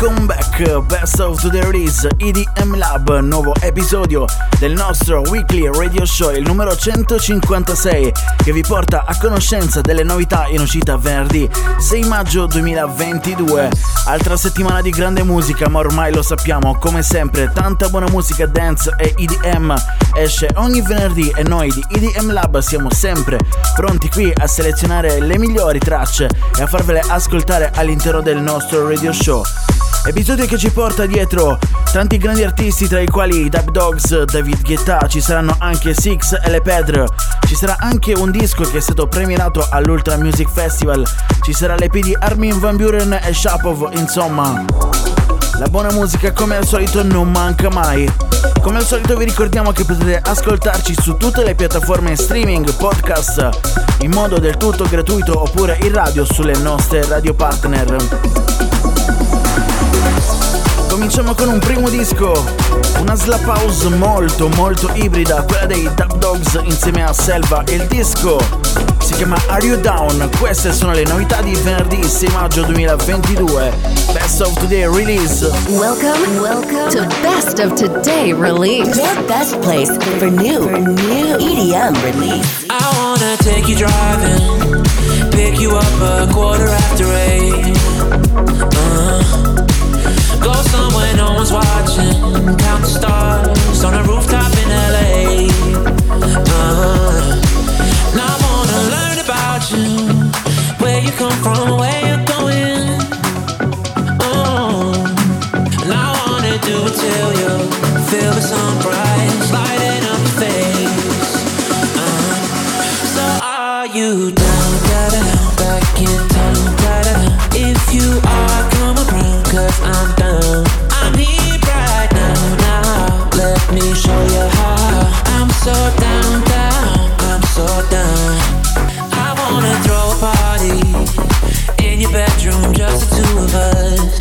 welcome back. Best of the Release EDM Lab, nuovo episodio del nostro weekly radio show, il numero 156, che vi porta a conoscenza delle novità in uscita venerdì 6 maggio 2022. Altra settimana di grande musica, ma ormai lo sappiamo, come sempre, tanta buona musica dance e EDM esce ogni venerdì e noi di EDM Lab siamo sempre pronti qui a selezionare le migliori tracce e a farvele ascoltare all'interno del nostro radio show. Episodio che ci porta dietro tanti grandi artisti tra i quali Dub Dogs, David Guetta, ci saranno anche Six e Le Pedre, ci sarà anche un disco che è stato premiato all'Ultra Music Festival, ci sarà l'EP di Armin Van Buren e Shapov, insomma... La buona musica come al solito non manca mai. Come al solito vi ricordiamo che potete ascoltarci su tutte le piattaforme streaming, podcast, in modo del tutto gratuito oppure in radio sulle nostre radio partner. Cominciamo con un primo disco, una slap house molto molto ibrida, quella dei Dub Dogs insieme a Selva. Il disco si chiama Are You Down? Queste sono le novità di venerdì 6 maggio 2022. Best of Today release. Welcome, welcome to Best of Today release. Your best place for new, for new EDM release. I wanna take you driving, pick you up a quarter after eight. Uh, go somewhere no one's watching, count the stars on a rooftop in LA. Uh, now I wanna learn about you, where you come from, where you're going. Oh, and I wanna do it till you feel the sunrise lighting up your face. Uh, so are you down, da da back in da da da? If you are, wanna throw a party in your bedroom, just the two of us.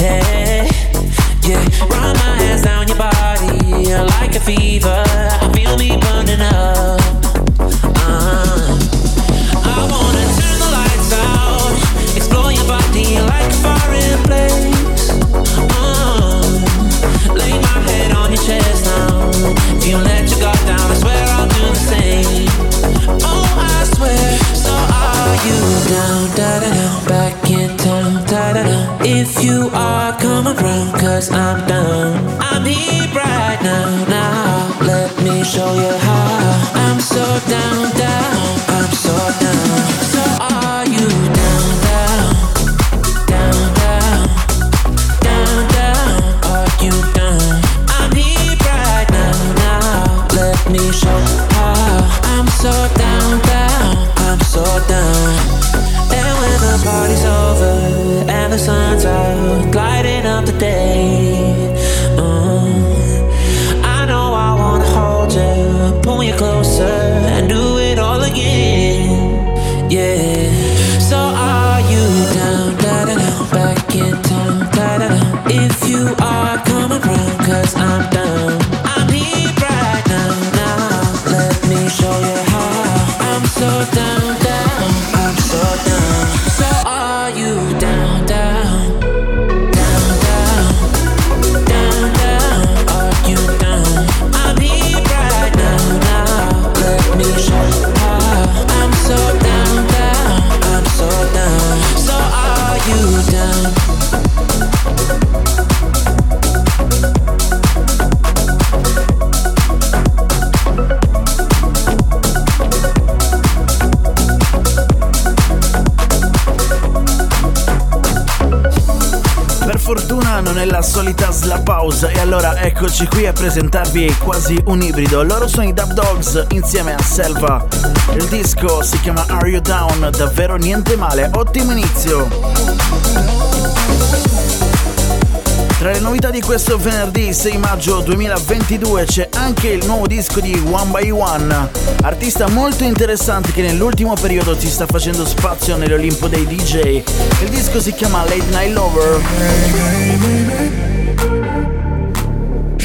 Yeah, run my hands down your body like a fever. If you are, coming around, cause I'm down. I'm here right now, now. Let me show you how. I'm so down, down, I'm so down. Eccoci qui a presentarvi quasi un ibrido. Loro sono i Dub Dogs insieme a Selva. Il disco si chiama Are You Down? Davvero niente male, ottimo inizio. Tra le novità di questo venerdì 6 maggio 2022 c'è anche il nuovo disco di One by One, artista molto interessante che nell'ultimo periodo si sta facendo spazio nell'Olimpo dei DJ. Il disco si chiama Late Night Lover.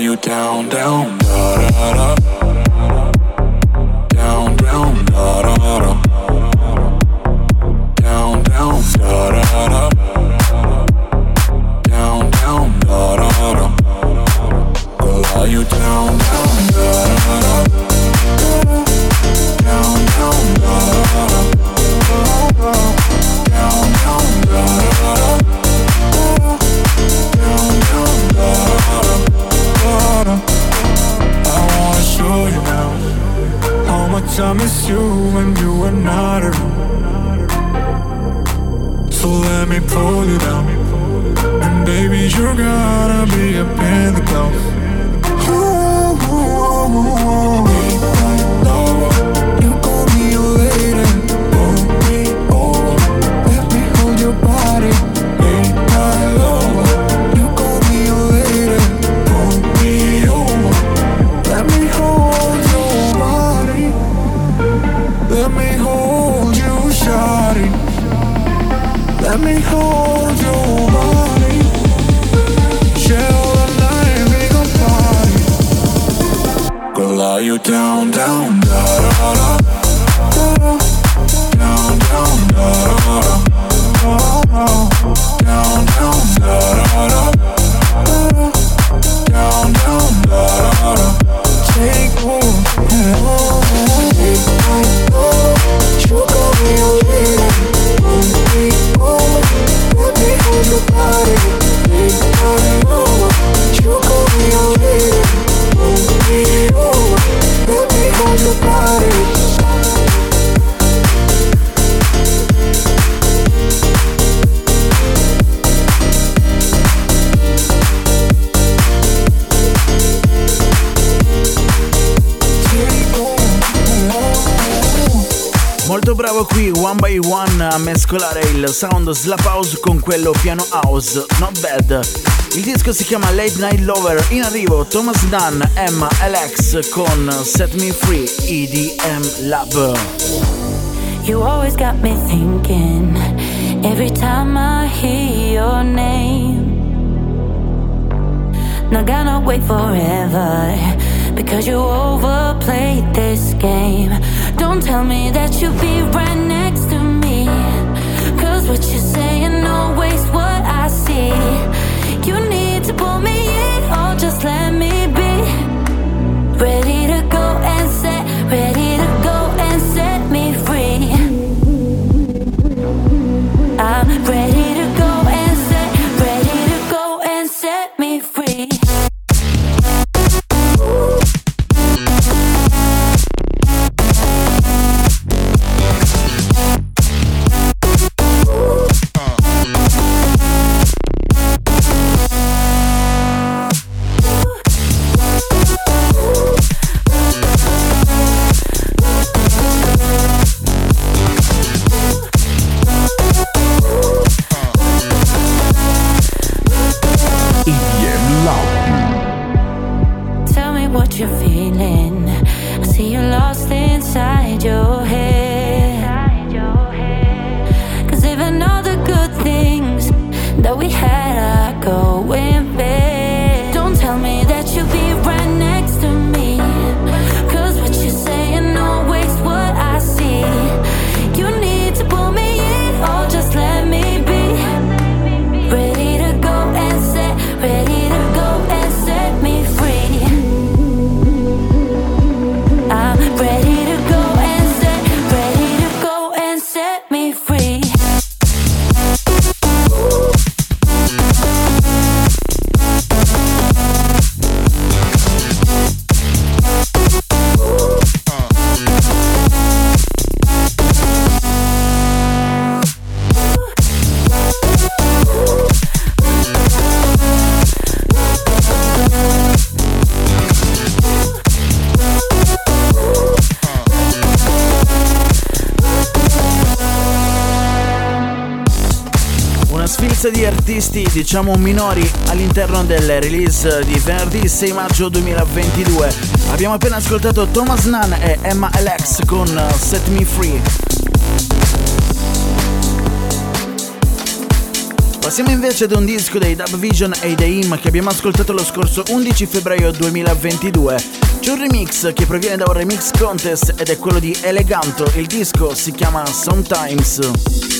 you down, down, da da da? I miss you when you are not around. So let me pull you down, and baby you're gonna be up in the clouds. One by One a mescolare il sound slap house con quello piano house, not bad. Il disco si chiama Late Night Lover, in arrivo Thomas Dunn, Emma, Alex con Set Me Free, EDM Lab. You always got me thinking every time I hear your name. Not gonna wait forever because you overplayed this game. Don't tell me that you'll be right next to me. Cause what you're saying always what I see. You need to pull me in or just let me be. Ready to go diciamo minori all'interno del release di venerdì 6 maggio 2022. Abbiamo appena ascoltato Thomas Nunn e Emma Alex con Set Me Free. Passiamo invece ad un disco dei Dub Vision e dei Im che abbiamo ascoltato lo scorso 11 febbraio 2022. C'è un remix che proviene da un remix contest ed è quello di Eleganto, il disco si chiama Sometimes.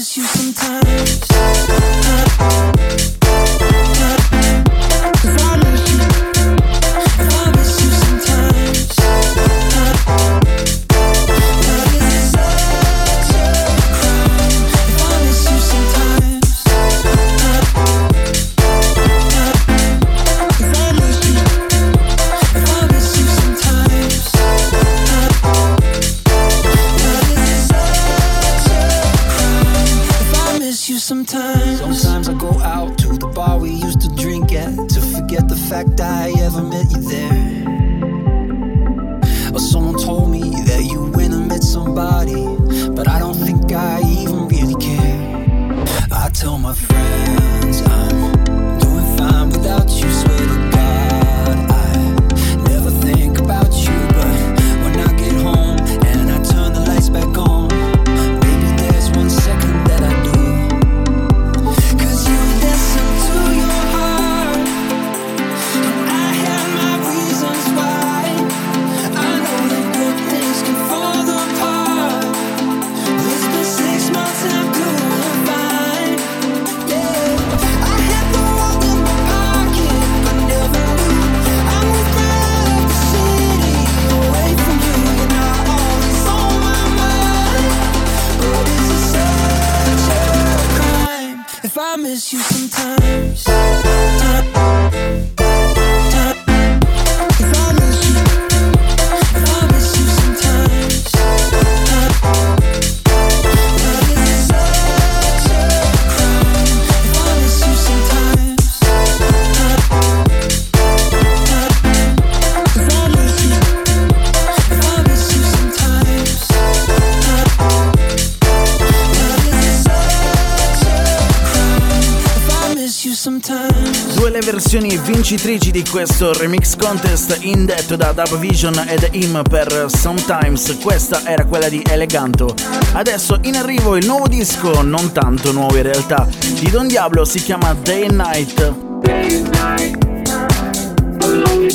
miss you sometimes. sometimes. Sometimes I go out to the bar we used to drink at to forget the fact I ever met you there. Or someone told me that you went and met somebody, but I don't think I even really care. I tell my friends I'm doing fine without you, sweetie. Vincitrici di questo remix contest indetto da Dub Vision ed Im per Sometimes. Questa era quella di Eleganto. Adesso in arrivo il nuovo disco, non tanto nuovo in realtà, di Don Diablo si chiama Day and Night. Day and night. Lonely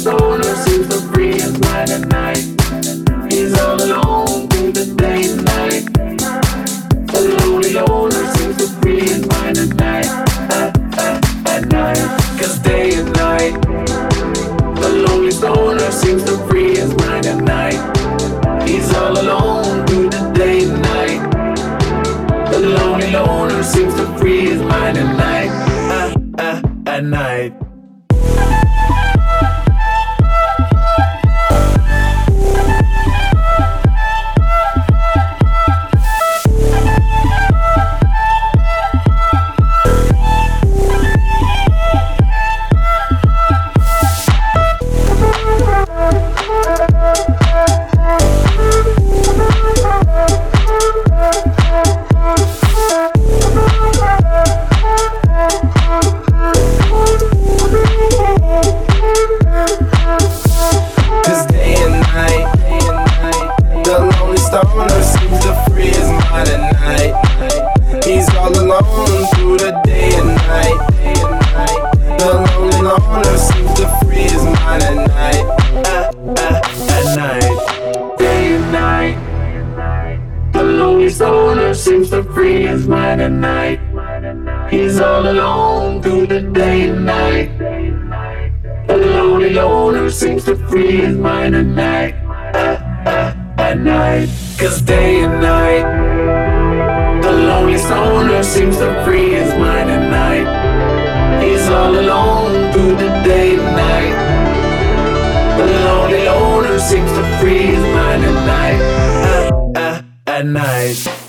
seems to free his mind at night. Uh, uh, at night.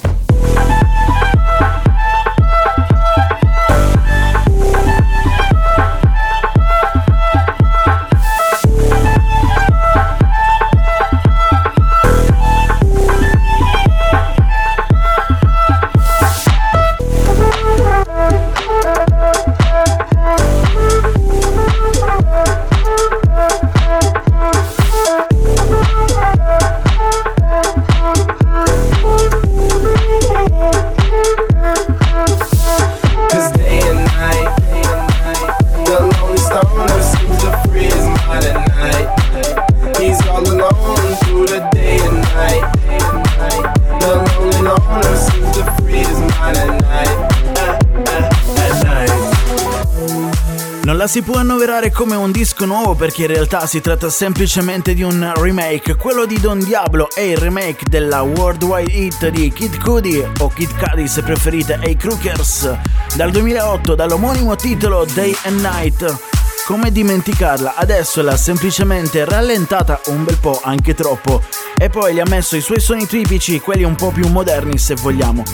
Si può annoverare come un disco nuovo perché in realtà si tratta semplicemente di un remake. Quello di Don Diablo è il remake della worldwide hit di Kid Cudi o Kid Cudi se preferite e i Crookers dal 2008 dall'omonimo titolo Day and Night. Come dimenticarla? Adesso l'ha semplicemente rallentata un bel po', anche troppo, e poi gli ha messo i suoi suoni tipici, quelli un po' più moderni se vogliamo.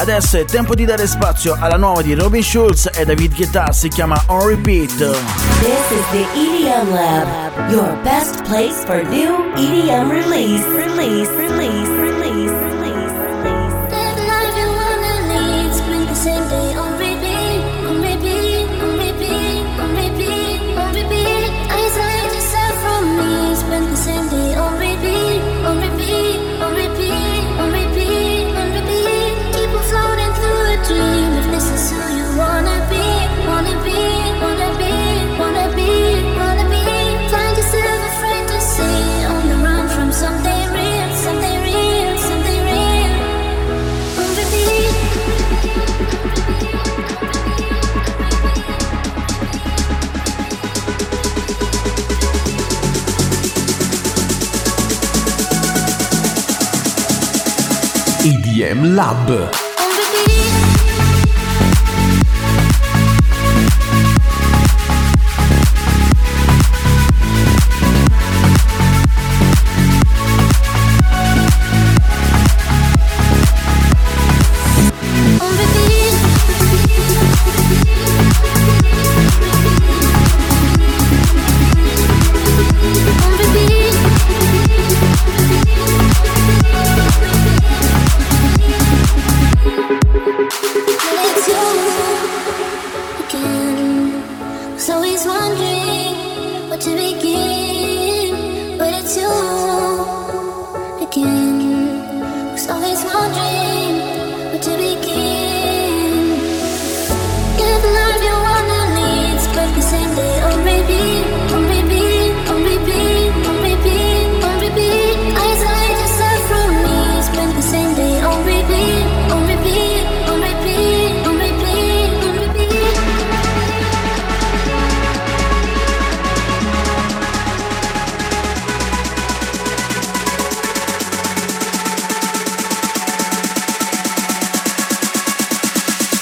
Adesso è tempo di dare spazio alla nuova di Robin Schulz e David Guetta, si chiama On Repeat. This is the EDM Lab, your best place for new EDM release, release, release. Lab.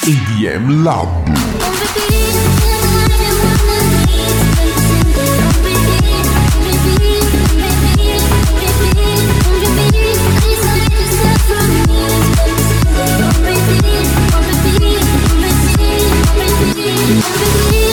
EDM Lab. Thank you.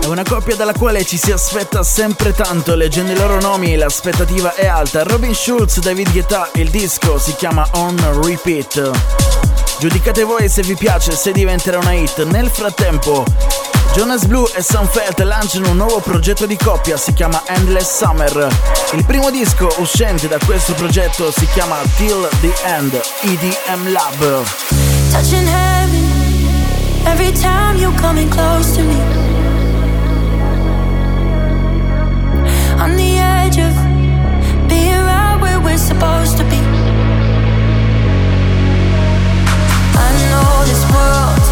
È una coppia dalla quale ci si aspetta sempre tanto, leggendo i loro nomi l'aspettativa è alta. Robin Schulz, David Guetta, il disco si chiama On Repeat. Giudicate voi se vi piace, se diventerà una hit. Nel frattempo Jonas Blue e Sunfelt lanciano un nuovo progetto di coppia, si chiama Endless Summer. Il primo disco uscente da questo progetto si chiama Till the End, EDM Lab. Touching heaven every time you coming close to me. On the edge of being right where we're supposed to be. I know this world.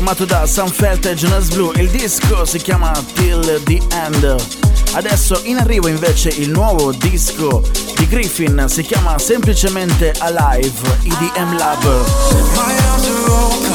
formato da Sunfelt e Jonas Blue. Il disco si chiama Till the End. Adesso in arrivo invece il nuovo disco di Griffin, si chiama semplicemente Alive, EDM Lab.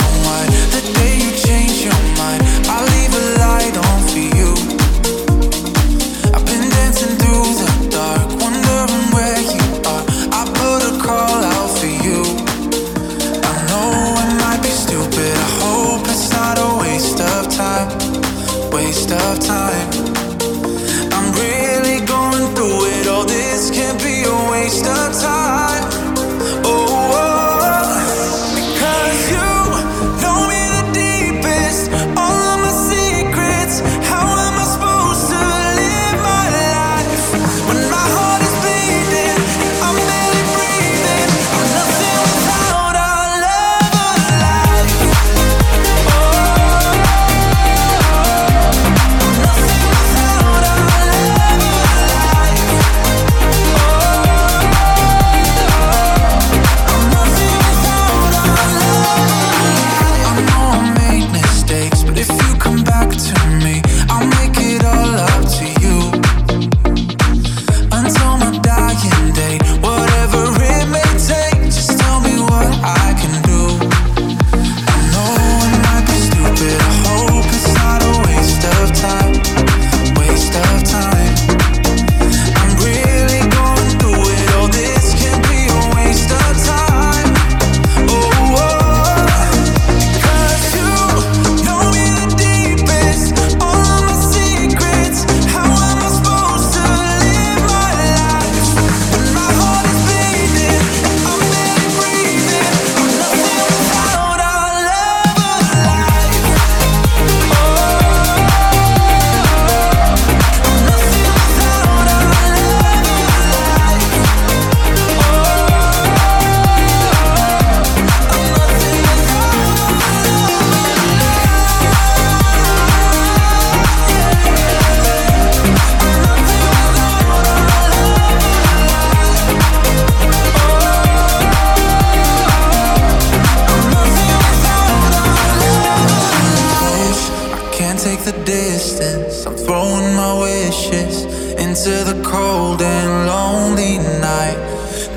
Distance. I'm throwing my wishes into the cold and lonely night.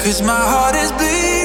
Cause my heart is bleeding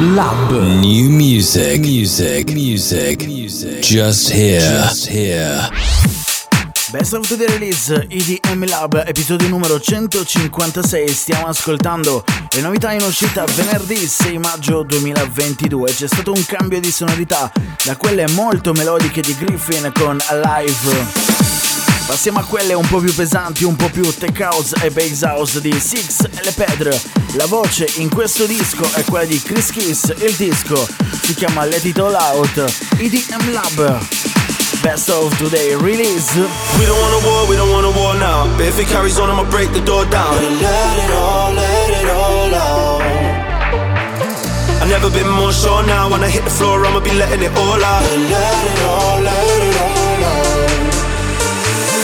Lab. New music, music, music, music. Just here, just here. Best of the Release EDM Lab, episodio numero 156. Stiamo ascoltando le novità in uscita venerdì 6 maggio 2022. C'è stato un cambio di sonorità da quelle molto melodiche di Griffin con Alive. Passiamo a quelle un po' più pesanti, un po' più tech house e bass house di Six e le Pedre. La voce in questo disco è quella di Chris Kiss, il disco si chiama Let It All Out, EDM Lab. Best of Today release. We don't want a war, we don't want a war now. But if it carries on, I'ma break the door down. Let it all, let it all out. I've never been more sure now. When I hit the floor, I'ma be letting it all out. Let it all,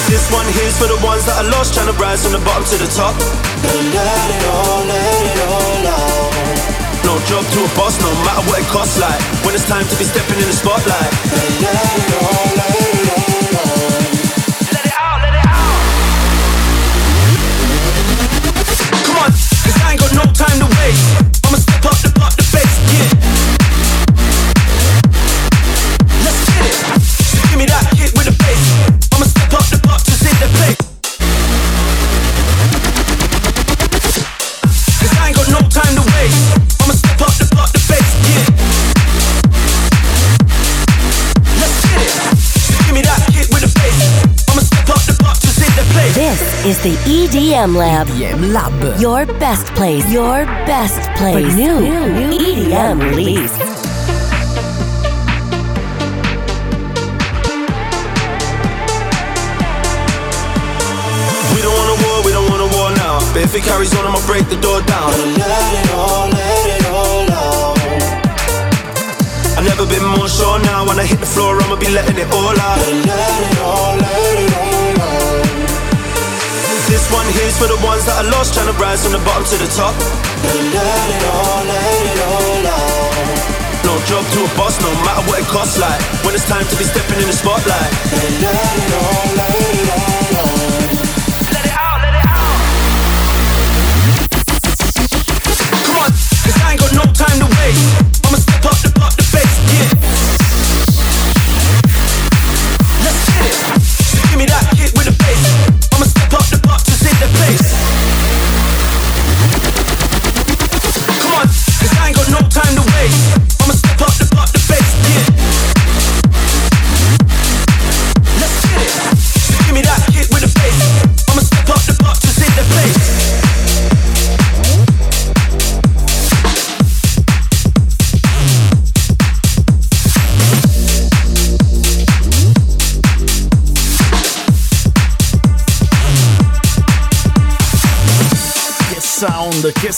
This one here's for the ones that are lost, trying to rise from the bottom to the top. Let it all, let it all out. No job to a boss, no matter what it costs. Like when it's time to be stepping in the spotlight. Let it all, let it all out. Let it out, let it out. Come on, 'cause I ain't got no time to waste. The EDM Lab. EDM Lab. Your best place. Your best place. For new, new EDM release. We don't want a war, we don't want a war now. But if it carries on, I'ma break the door down. Let it all, let it all out. I've never been more sure now. When I hit the floor, I'ma be letting it all out. Let it all, let it all out. This one here's for the ones that are lost, trying to rise from the bottom to the top. Let it all, let it all out. No job to a boss, no matter what it costs. Like when it's time to be stepping in the spotlight. Let it all, let it all out. Let it out, let it out. Come on, 'cause I ain't got no time to waste.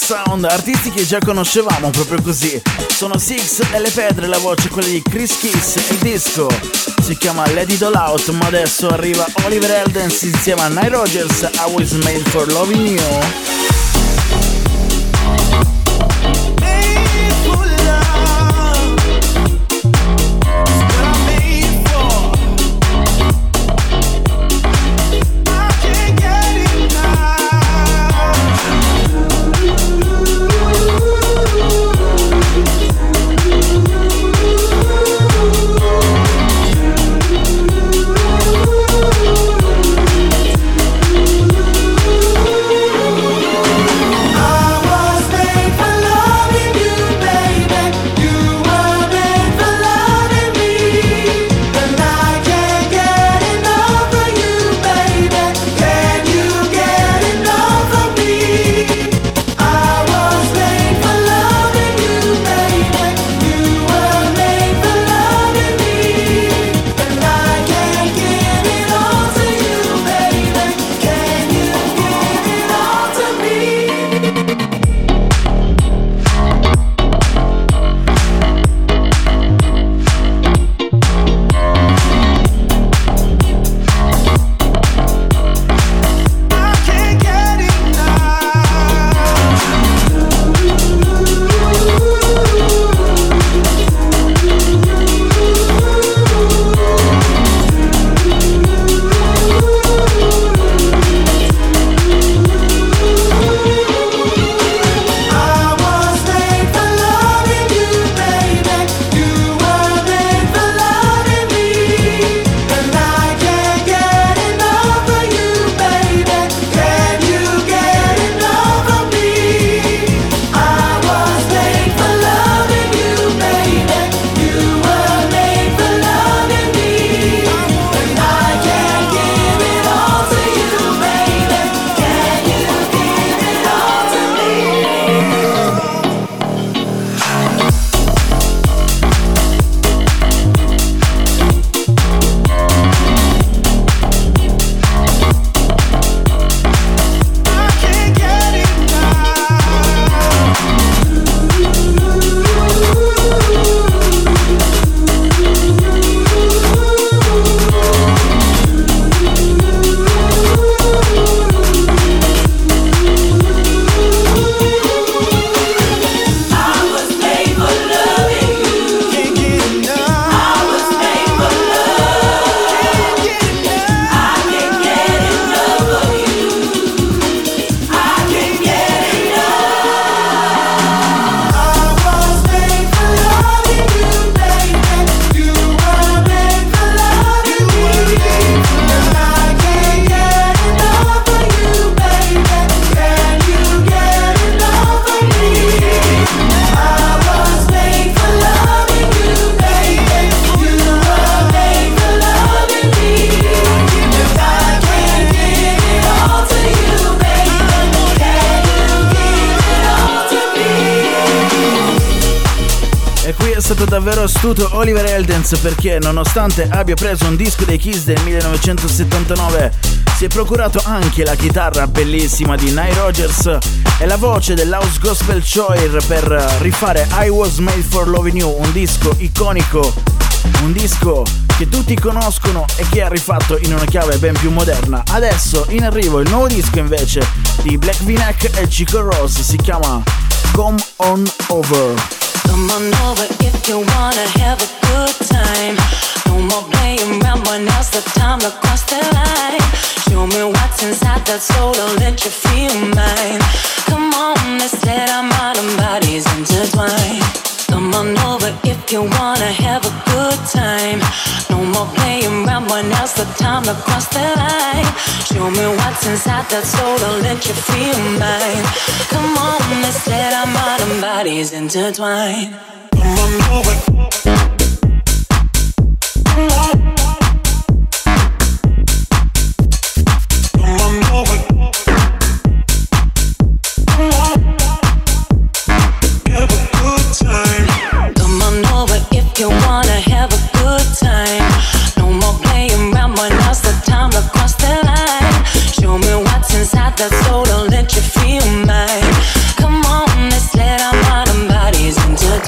Sound, artisti che già conoscevamo proprio così. Sono Six e le Pedre, la voce quella di Chris Kiss, il disco si chiama Lady Doll Out, ma adesso arriva Oliver Eldens insieme a Nile Rogers, I was made for loving you. Davvero astuto Oliver Eldens perché nonostante abbia preso un disco dei Kiss del 1979 si è procurato anche la chitarra bellissima di Nile Rogers e la voce dell'house gospel choir per rifare I Was Made for Loving You, un disco iconico, un disco che tutti conoscono e che ha rifatto in una chiave ben più moderna. Adesso in arrivo il nuovo disco invece di Black V-Neck e Chico Rose, si chiama Come On Over. Come on over if you wanna have a good time. No more playing around when now's the time to cross the line. Show me what's inside that soul, I'll let you feel mine. Come on, let's let our mind bodies intertwine. Come on over if you wanna have a good time. No more playing around when now's the time to cross the line. Show me what's inside that soul, I'll let you feel mine. Come on, let's let our and bodies intertwine. Come on over. Come on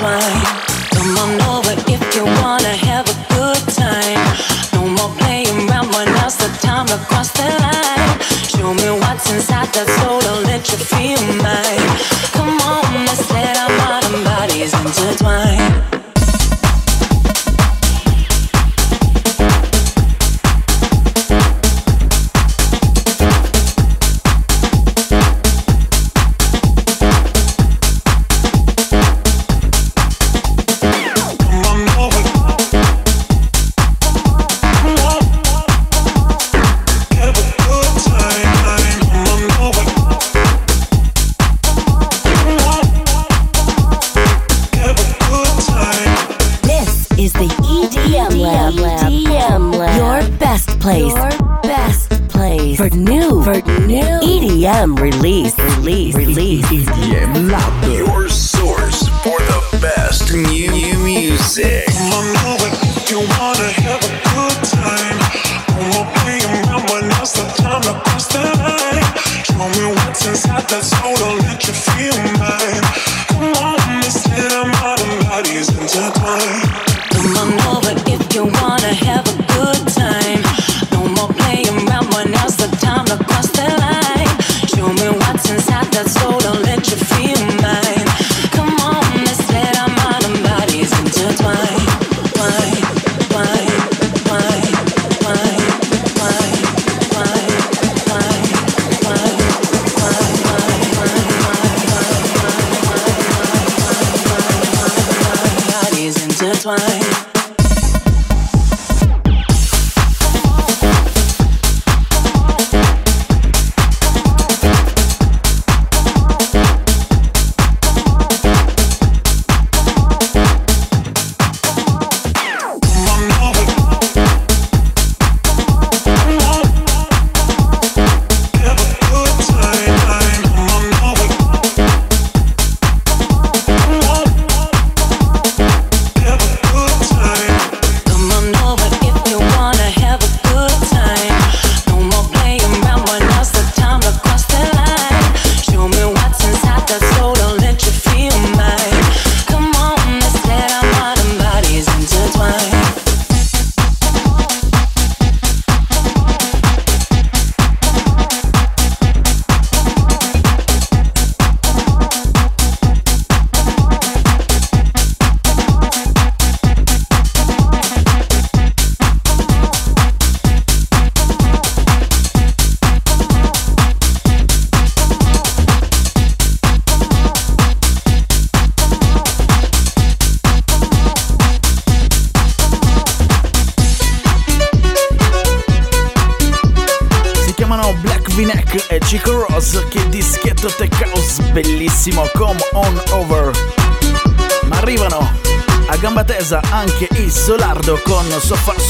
mine. climb.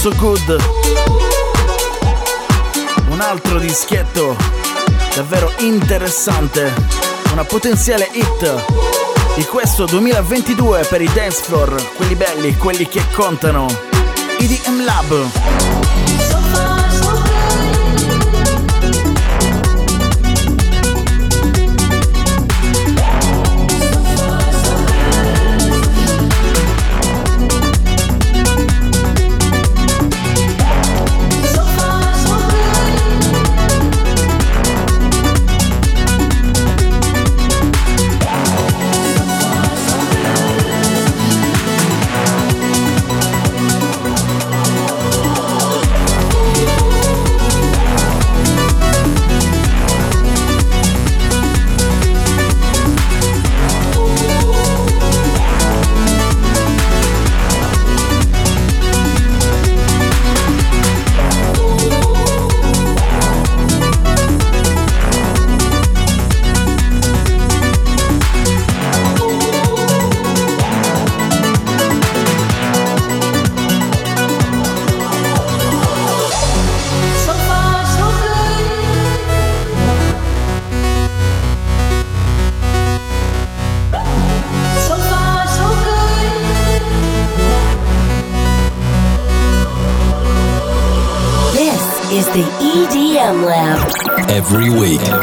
So Good. Un altro dischetto davvero interessante, una potenziale hit di questo 2022 per i dance floor, quelli belli, quelli che contano. EDM Lab. Every week.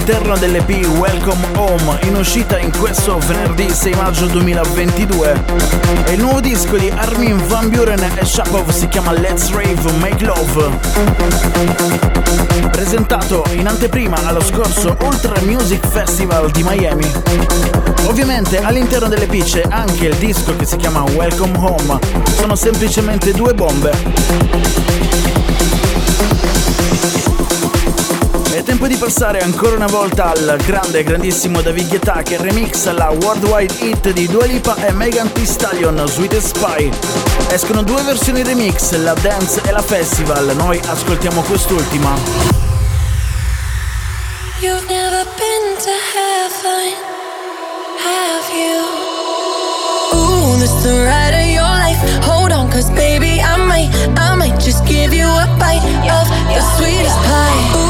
All'interno dell'EP Welcome Home, in uscita in questo venerdì 6 maggio 2022. E il nuovo disco di Armin Van Buren e Shapov si chiama Let's Rave Make Love. Presentato in anteprima allo scorso Ultra Music Festival di Miami. Ovviamente all'interno dell'EP c'è anche il disco che si chiama Welcome Home. Sono semplicemente due bombe. È tempo di passare ancora una volta al grande, grandissimo David Guetta che remixa la worldwide hit di Dua Lipa e Megan Thee Stallion, Sweet Spy. Escono due versioni remix, la dance e la festival. Noi ascoltiamo quest'ultima. You've never been to heaven, have you? Ooh, this the ride of your life. Hold on, cause baby, I might, I might just give you a bite of the sweetest pie. Ooh,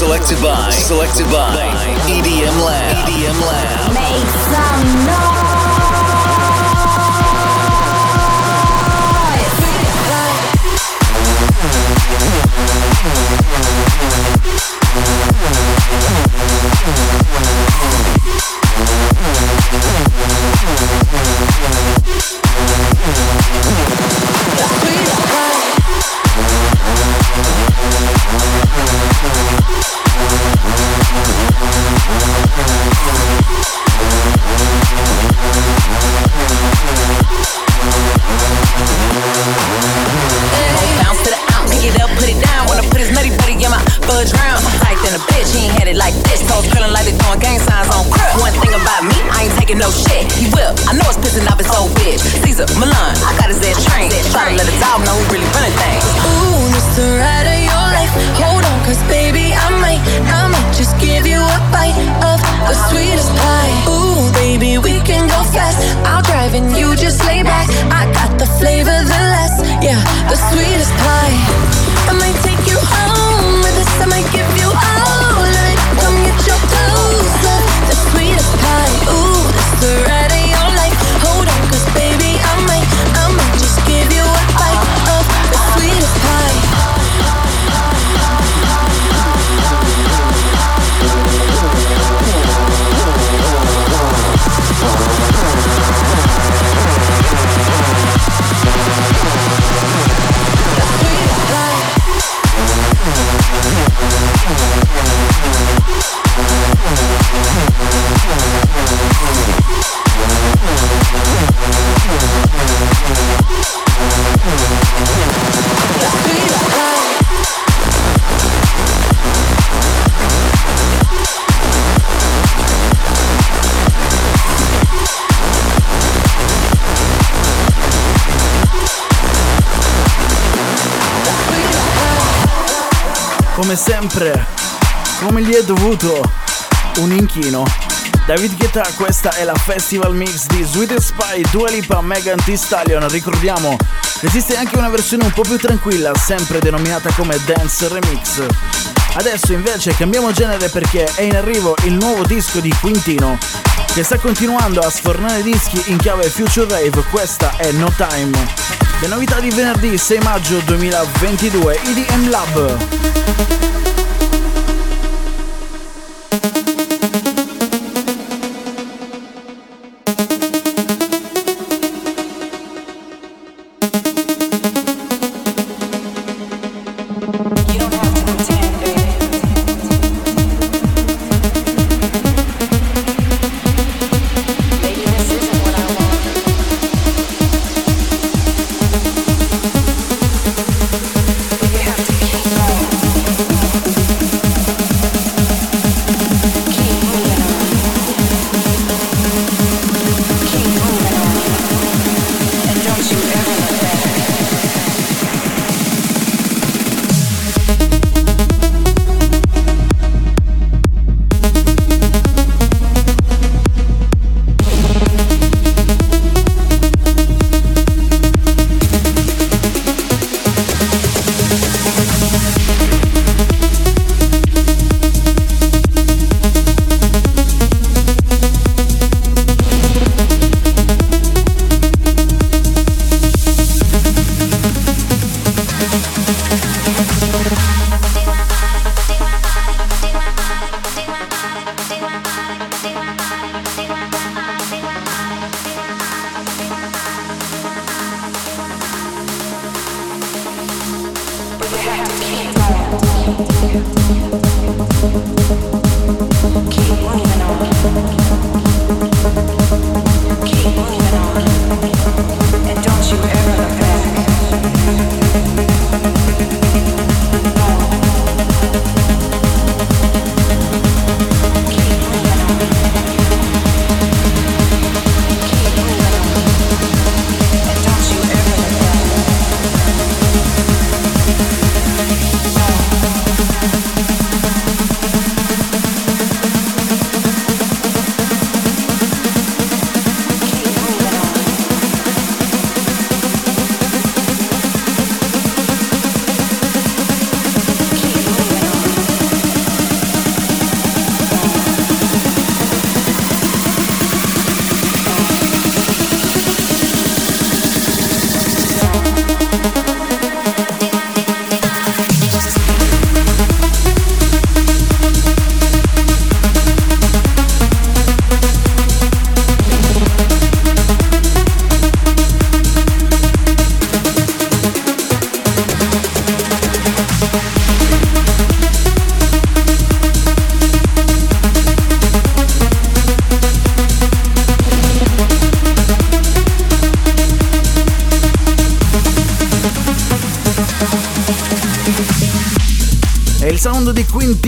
selected by selected by EDM Lab. EDM Lab. Make some Bounce sempre, come gli è dovuto, un inchino. David Guetta, questa è la festival mix di Sweet Spy, Dua Lipa, Megan Thee Stallion. Ricordiamo, esiste anche una versione un po' più tranquilla, sempre denominata come Dance Remix. Adesso invece cambiamo genere perché è in arrivo il nuovo disco di Quintino, che sta continuando a sfornare dischi in chiave Future Rave. Questa è No Time. Le novità di venerdì 6 maggio 2022, EDM Lab.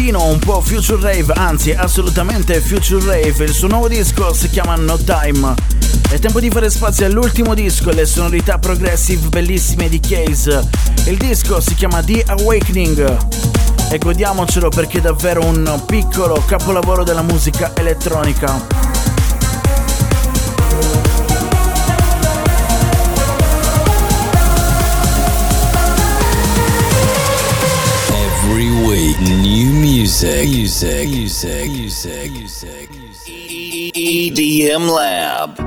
Quintino, un po' Future Rave, anzi assolutamente Future Rave, il suo nuovo disco si chiama No Time. È tempo di fare spazio all'ultimo disco e le sonorità progressive bellissime di Case. Il disco si chiama The Awakening e godiamocelo perché è davvero un piccolo capolavoro della musica elettronica. New music. Music. Music. Music. Music. EDM Lab.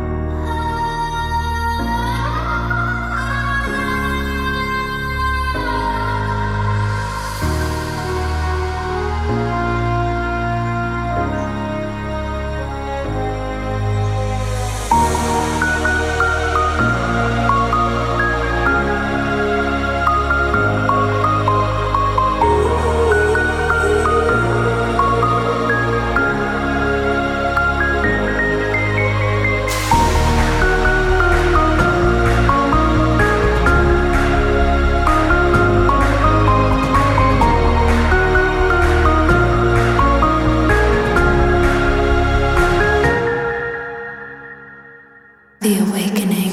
awakening.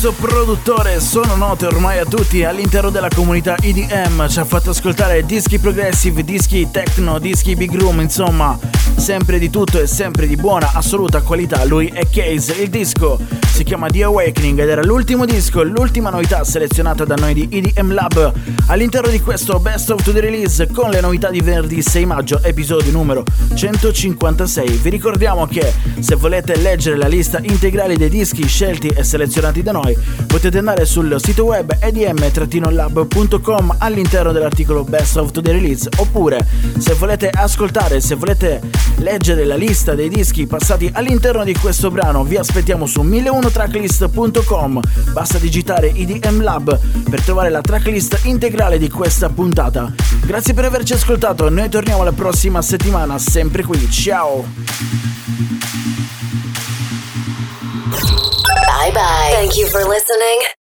Questo produttore sono note ormai a tutti all'interno della comunità EDM, ci ha fatto ascoltare dischi progressive, dischi techno, dischi big room, insomma, sempre di tutto e sempre di buona assoluta qualità. Lui è Case, il disco si chiama The Awakening ed era l'ultimo disco, l'ultima novità selezionata da noi di EDM Lab all'interno di questo Best of the Release con le novità di venerdì 6 maggio, episodio numero 156. Vi ricordiamo che se volete leggere la lista integrale dei dischi scelti e selezionati da noi, potete andare sul sito web edm-lab.com all'interno dell'articolo Best of the Release oppure se volete ascoltare, se volete leggere la lista dei dischi passati all'interno di questo brano, vi aspettiamo su 1001tracklist.com. Basta digitare IDM Lab per trovare la tracklist integrale di questa puntata. Grazie per averci ascoltato, noi torniamo la prossima settimana sempre qui. Ciao! Bye bye. Thank you for listening.